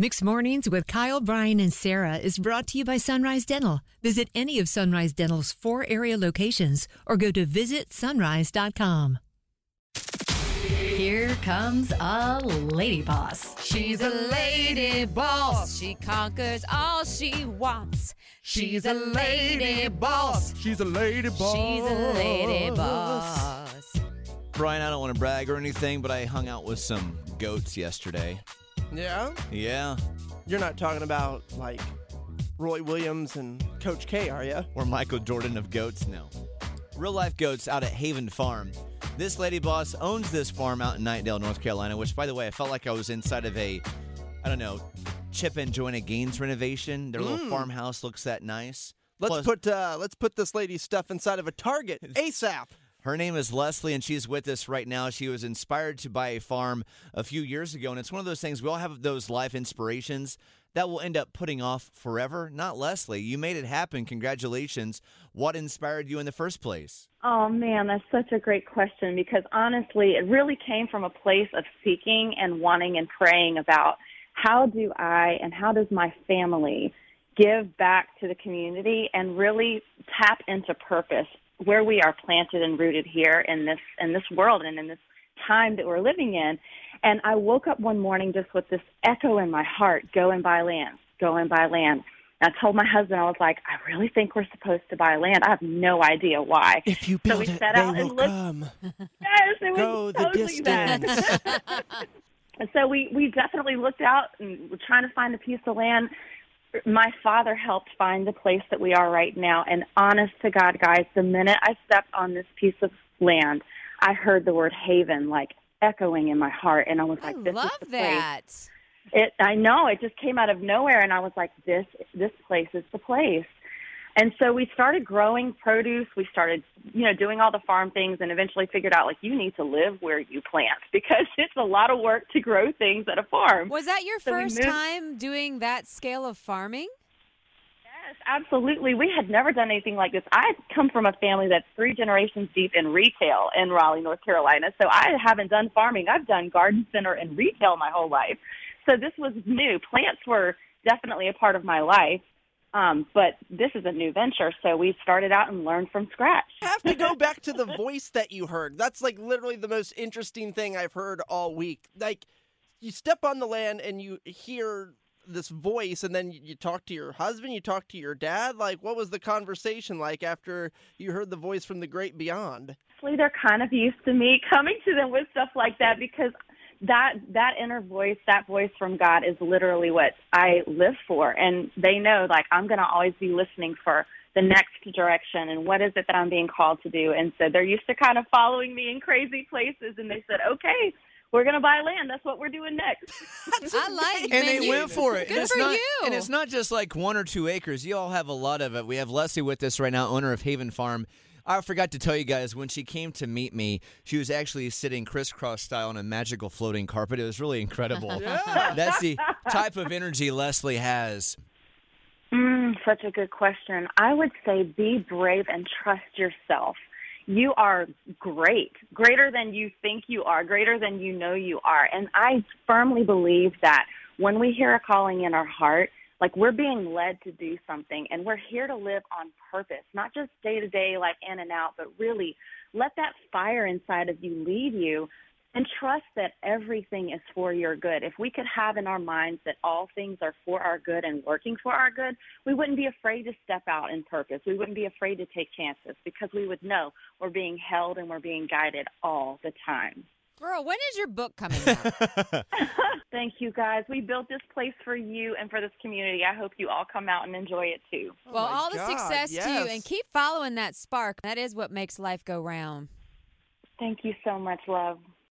Mixed Mornings with Kyle, Brian, and Sarah is brought to you by Sunrise Dental. Visit any of Sunrise Dental's four area locations or go to visitsunrise.com. Here comes a lady boss. She's a lady boss. She conquers all she wants. She's a lady boss. She's a lady boss. She's a lady boss. Brian, I don't want to brag or anything, but I hung out with some goats yesterday. Yeah? Yeah. You're not talking about like Roy Williams and Coach K, are you? Or Michael Jordan of goats? No. Real life goats out at Haven Farm. This lady boss owns this farm out in Knightdale, North Carolina, which, by the way, I felt like I was inside of a, I don't know, Chip and Joanna Gaines renovation. Their little farmhouse looks that nice. Let's Plus- put uh, let's put this lady's stuff inside of a Target ASAP. Her name is Leslie, and she's with us right now. She was inspired to buy a farm a few years ago, and it's one of those things we all have those life inspirations that will end up putting off forever. Not Leslie. You made it happen. Congratulations. What inspired you in the first place? Oh man, that's such a great question because honestly, it really came from a place of seeking and wanting and praying about how do I and how does my family give back to the community and really tap into purpose where we are planted and rooted here in this in this world and in this time that we're living in. And I woke up one morning just with this echo in my heart, go and buy land, go and buy land. And I told my husband, I was like, I really think we're supposed to buy land. I have no idea why. If you So build we it, they out will and looked- come. Yes, it Go was the totally distance. And so we we definitely looked out and were trying to find a piece of land. My father helped find the place that we are right now. And honest to God, guys, the minute I stepped on this piece of land, I heard the word haven like echoing in my heart, and I was I like, "This love is the place." that. It I know it just came out of nowhere and I was like this this place is the place. And so we started growing produce, we started, you know, doing all the farm things and eventually figured out like you need to live where you plant because it's a lot of work to grow things at a farm. Was that your So first time doing that scale of farming? Yes, absolutely. We had never done anything like this. I come from a family that's three generations deep in retail in Raleigh, North Carolina. So I haven't done farming. I've done garden center and retail my whole life. So this was new. Plants were definitely a part of my life. Um, but this is a new venture, so we started out and learned from scratch. have to go back to the voice that you heard. That's like literally the most interesting thing I've heard all week. Like you step on the land and you hear this voice and then you talk to your husband, you talk to your dad. Like what was the conversation like after you heard the voice from the great beyond? Honestly, they're kind of used to me coming to them with stuff like that because that that inner voice, that voice from God is literally what I live for and they know like I'm going to always be listening for the next direction and what is it that I'm being called to do and so they're used to kind of following me in crazy places and they said, "Okay, we're going to buy land. That's what we're doing next." I like it. And man, they you- went for it. Good and it's for not, you. And it's not just like one or two acres. You all have a lot of it. We have Leslie with us right now, owner of Haven Farm. I forgot to tell you guys, when she came to meet me, she was actually sitting crisscross style on a magical floating carpet. It was really incredible. That's the type of energy Leslie has. Mm, such a good question. I would say be brave and trust yourself. You are great, greater than you think you are, greater than you know you are. And I firmly believe that when we hear a calling in our heart, like we're being led to do something and we're here to live on purpose, not just day to day, like in and out, but really let that fire inside of you lead you and trust that everything is for your good. If we could have in our minds that all things are for our good and working for our good, we wouldn't be afraid to step out in purpose. We wouldn't be afraid to take chances because we would know we're being held and we're being guided all the time. Girl, when is your book coming out? Thank you guys. We built this place for you and for this community. I hope you all come out and enjoy it too. well, oh, my all the God, success to you and keep following that spark. That is what makes life go round. Thank you so much, love.